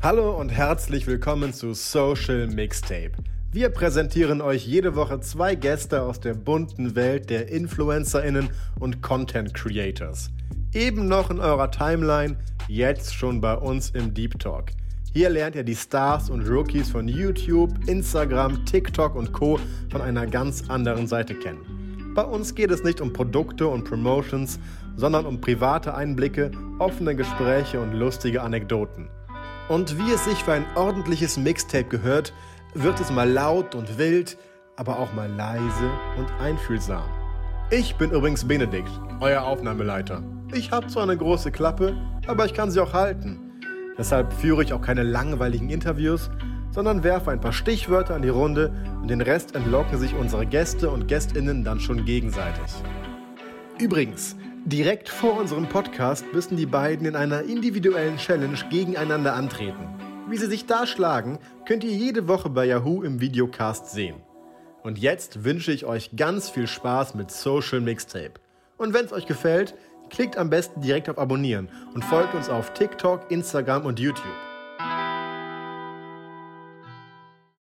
Hallo und herzlich willkommen zu Social Mixtape. Wir präsentieren euch jede Woche zwei Gäste aus der bunten Welt der InfluencerInnen und Content Creators. Eben noch in eurer Timeline, jetzt schon bei uns im Deep Talk. Hier lernt ihr die Stars und Rookies von YouTube, Instagram, TikTok und Co. von einer ganz anderen Seite kennen. Bei uns geht es nicht um Produkte und Promotions, sondern um private Einblicke, offene Gespräche und lustige Anekdoten. Und wie es sich für ein ordentliches Mixtape gehört, wird es mal laut und wild, aber auch mal leise und einfühlsam. Ich bin übrigens Benedikt, euer Aufnahmeleiter. Ich habe zwar eine große Klappe, aber ich kann sie auch halten. Deshalb führe ich auch keine langweiligen Interviews, sondern werfe ein paar Stichwörter in die Runde und den Rest entlocken sich unsere Gäste und Gästinnen dann schon gegenseitig. Übrigens, direkt vor unserem Podcast müssen die beiden in einer individuellen Challenge gegeneinander antreten. Wie sie sich da schlagen, könnt ihr jede Woche bei Yahoo im Videocast sehen. Und jetzt wünsche ich euch ganz viel Spaß mit Social Mixtape. Und wenn es euch gefällt, klickt am besten direkt auf Abonnieren und folgt uns auf TikTok, Instagram und YouTube.